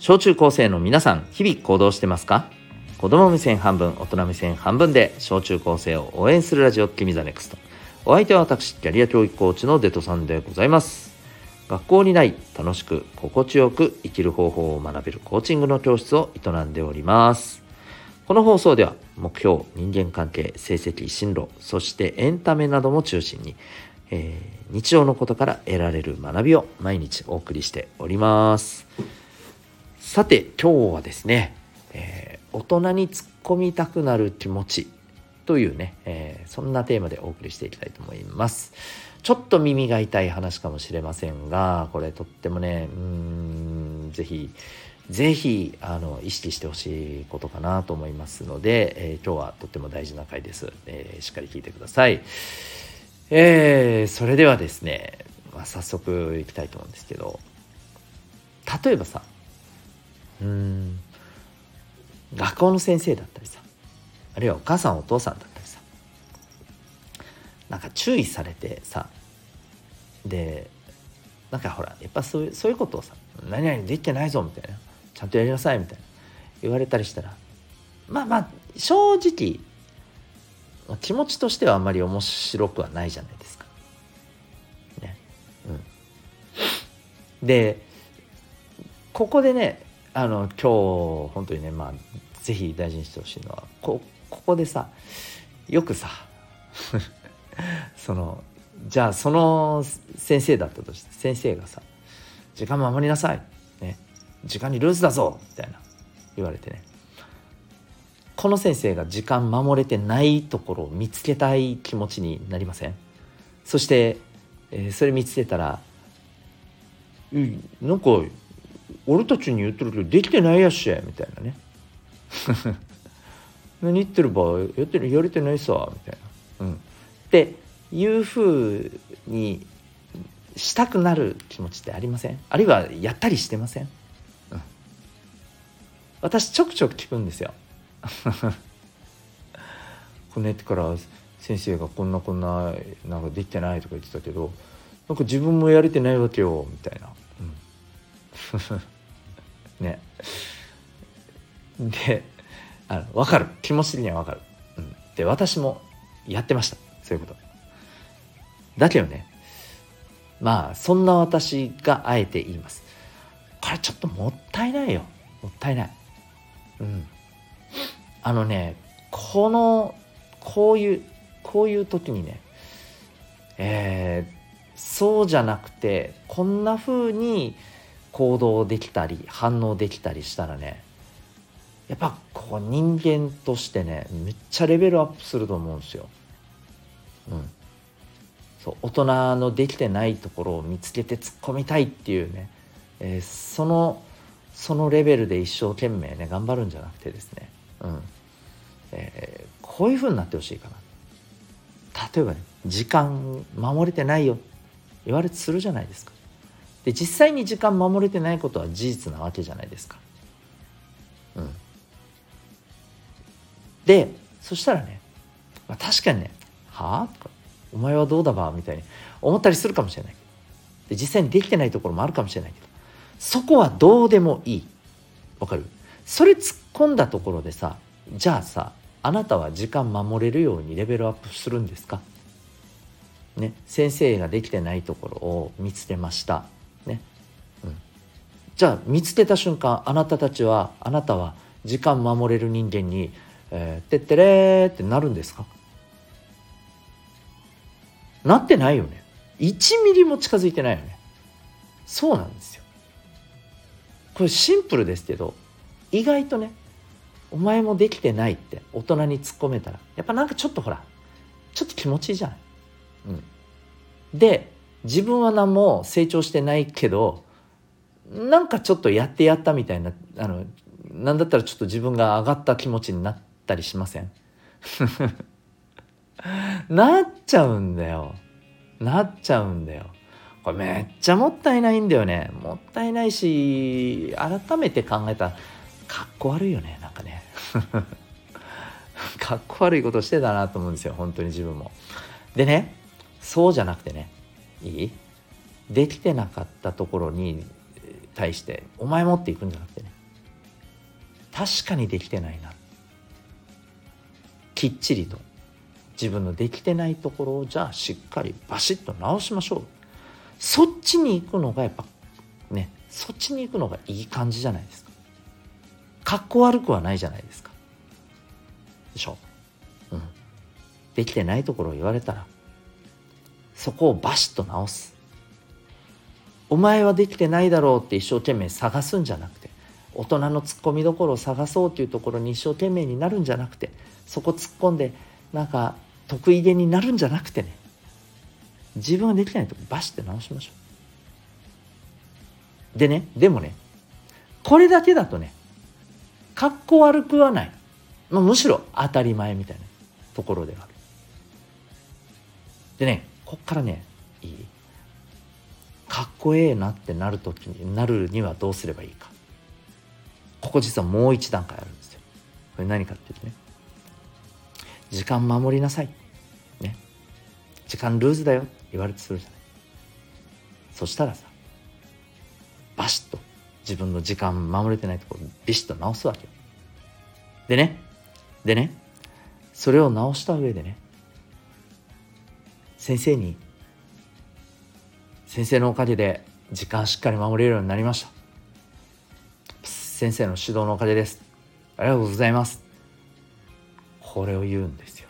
小中高生の皆さん日々行動してますか？子供目線半分大人目線半分で小中高生を応援するラジオ君ザネクスト。お相手は私キャリア教育コーチのデトさんでございます。学校にない楽しく心地よく生きる方法を学べるコーチングの教室を営んでおります。この放送では目標人間関係成績進路そしてエンタメなども中心に、えー、日常のことから得られる学びを毎日お送りしております。さて今日はですね、えー、大人に突っ込みたくなる気持ちというね、えー、そんなテーマでお送りしていきたいと思います。ちょっと耳が痛い話かもしれませんがこれとってもねうーん是非是非あの意識してほしいことかなと思いますので、えー、今日はとっても大事な回です、えー、しっかり聞いてください。えー、それではですね、まあ、早速いきたいと思うんですけど例えばさうん学校の先生だったりさあるいはお母さんお父さんだったりさなんか注意されてさでなんかほらやっぱそういうそういうことをさ「何々できてないぞ」みたいな「ちゃんとやりなさい」みたいな言われたりしたらまあまあ正直気持ちとしてはあんまり面白くはないじゃないですか。ね。うん。でここでねあの今日本当にねまあ是非大事にしてほしいのはこここでさよくさ そのじゃあその先生だったとして先生がさ「時間守りなさい」ね「時間にルーズだぞ」みたいな言われてね。この先生が時間守れてないところを見つけたい気持ちになりません？そして、えー、それ見つけたら「うんなんか俺たちに言ってるけどできてないやっし」みたいなね 何言ってる場合やってるやれてないさみたいな。うん、っていうふうにしたくなる気持ちってありません？あるいはやったりしてません、うん、私ちょくちょく聞くんですよ。こねってから先生がこんなこんななんかできてないとか言ってたけどなんか自分もやれてないわけよみたいな。ね。であの分かる。気持ち的には分かる、うん、で私もやってました。そういうこと。だけどねまあそんな私があえて言います。これちょっともったいないよ。もったいない。うん。あのねこのこういうこういう時にねえー、そうじゃなくてこんな風に行動できたり反応できたりしたらねやっぱこう人間としてねめっちゃレベルアップすると思うんですよ。うん、そう大人のできてないところを見つけて突っ込みたいっていうね、えー、そのそのレベルで一生懸命ね頑張るんじゃなくてですね、うんえー、こういう風になってほしいかな。例えばね時間守れてないよ言われてするじゃないですか。で実際に時間守れてないことは事実なわけじゃないですか。うん、でそしたらね、まあ、確かにね「はあ?」とか「お前はどうだば?」みたいに思ったりするかもしれないで実際にできてないところもあるかもしれないけどそこはどうでもいいわかる？それ突っ込んだところでさじゃあさあなたは時間守れるようにレベルアップするんですか？ね、先生ができてないところを見つけました、ねうん、じゃあ見つけた瞬間あなたたちはあなたは時間守れる人間にえー、てってれってなるんですか？なってないよね。1ミリも近づいてないよね。そうなんですよ。これシンプルですけど、意外とね、お前もできてないって大人に突っ込めたら、やっぱなんかちょっとほら、ちょっと気持ちいいじゃない？うん。で、自分は何も成長してないけど、なんかちょっとやってやったみたいな、あの、なんだったらちょっと自分が上がった気持ちになっ、たりしません？なっちゃうんだよ。なっちゃうんだよ。これめっちゃもったいないんだよね。もったいないし、改めて考えた、かっこ悪いよね、なんかね。かっこ悪いことしてたなと思うんですよ、本当に自分も。でね、そうじゃなくてね、いい？できてなかったところに対して、お前持っていくんじゃなくてね、確かにできてないな。きっちりと。自分のできてないところをじゃあしっかりバシッと直しましょう。そっちに行くのがやっぱねそっちに行くのがいい感じじゃないですか。かっこ悪くはないじゃないですか。でしょ？うん。できてないところを言われたらそこをバシッと直す。お前はできてないだろうって一生懸命探すんじゃなくて大人のツッコミどころを探そうというところに一生懸命になるんじゃなくてそこ突っ込んでなんか得意げになるんじゃなくてね。自分ができないとこバシッて直しましょう。でねでもねこれだけだとねかっこ悪くはない、まあ、むしろ当たり前みたいなところである。でねこっからねいい？かっこええなってなる時になるにはどうすればいいか。ここ実はもう一段階あるんですよ。これ何かっていうとね時間守りなさい。ね。時間ルーズだよ。って言われてするじゃない。そしたらさバシッと自分の時間守れてないところビシッと直すわけでね。でね。それを直した上でね先生に先生のおかげで時間しっかり守れるようになりました。先生の指導のおかげです。ありがとうございます。これを言うんですよ。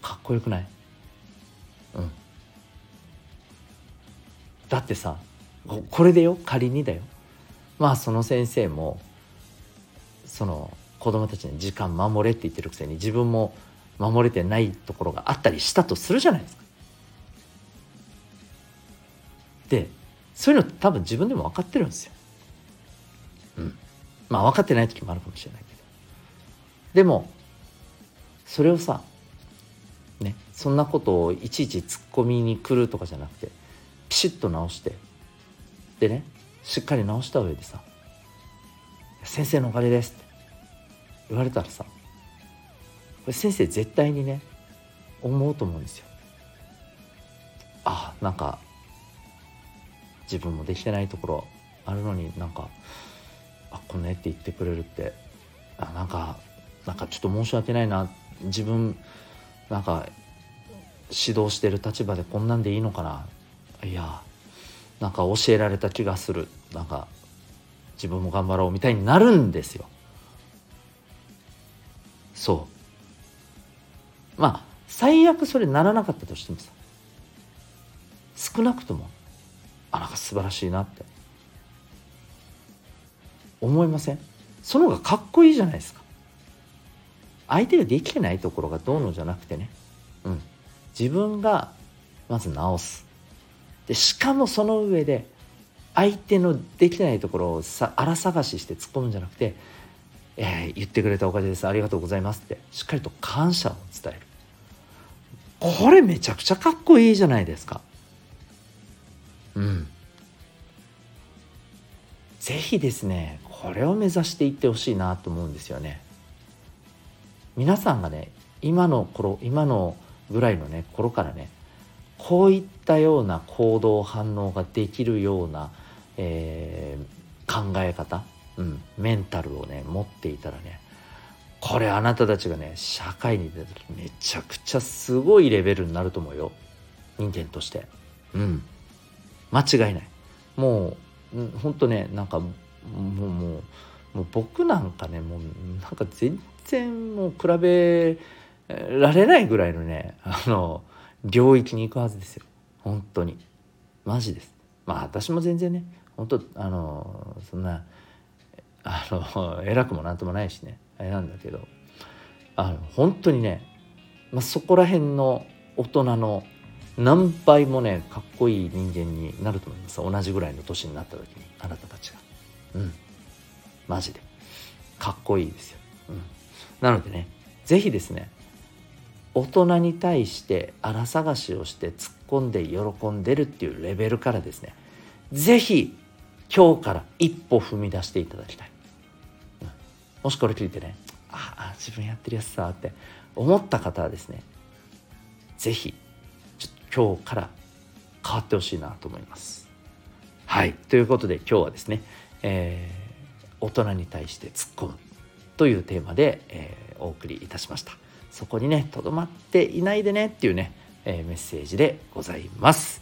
かっこよくない？うん。だってさこれでよ？仮にだよ。まあその先生もその子供たちに時間守れって言ってるくせに自分も守れてないところがあったりしたとするじゃないですか。でそういうの多分自分でも分かってるんですよ。うん。まあ分かってない時もあるかもしれないけど。でもそれをさねそんなことをいちいち突っ込みに来るとかじゃなくてピシッと直してでねしっかり直した上でさ「先生のおかげです」って言われたらされ先生絶対にね思うと思うんですよ。あなんか自分もできてないところあるのになんかあこんな絵って言ってくれるってあなんかなんかちょっと申し訳ないな。自分なんか指導してる立場でこんなんでいいのかな。いやなんか教えられた気がする。なんか自分も頑張ろうみたいになるんですよ。そう。まあ最悪それならなかったとしてもさ少なくともあなんか素晴らしいなって思いません？その方がかっこいいじゃないですか。相手ができてないところがどうのじゃなくてね、うん、自分がまず直す。でしかもその上で相手のできてないところをさ荒探しして突っ込むんじゃなくて、えー、言ってくれたおかげです。ありがとうございますって。しっかりと感謝を伝える。これめちゃくちゃかっこいいじゃないですか。うん。是非ですねこれを目指していってほしいなと思うんですよね。皆さんがね今の頃今のぐらいのね頃からねこういったような行動反応ができるような、えー、考え方、うん、メンタルをね持っていたらねこれあなたたちがね社会に出た時めちゃくちゃすごいレベルになると思うよ。人間として。うん。間違いない。もうほんとねなんかもうもうもう僕なんかねもうなんか全然もう比べられないぐらいのねあの領域に行くはずですよ。本当に。マジです。まあ私も全然ね本当あのそんなあの偉くもなんともないしね。あれなんだけど。あの本当にね、まあ、そこら辺の大人の何倍もねかっこいい人間になると思います。同じぐらいの年になった時にあなたたちが。うん。マジで。かっこいいですよ、うん、なのでね是非ですね大人に対して荒探しをして突っ込んで喜んでるっていうレベルからですね是非今日から一歩踏み出していただきたい、もしこれ聞いてねああ自分やってるやつさって思った方はですね是非今日から変わってほしいなと思います。はい。ということで今日はですね、えー、大人に対して突っ込むというテーマで、えー、お送りいたしました。そこにねとどまっていないでねっていうね、えー、メッセージでございます。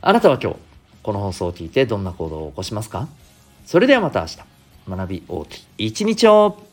あなたは今日この放送を聞いてどんな行動を起こしますか？それではまた明日学び大きい一日を。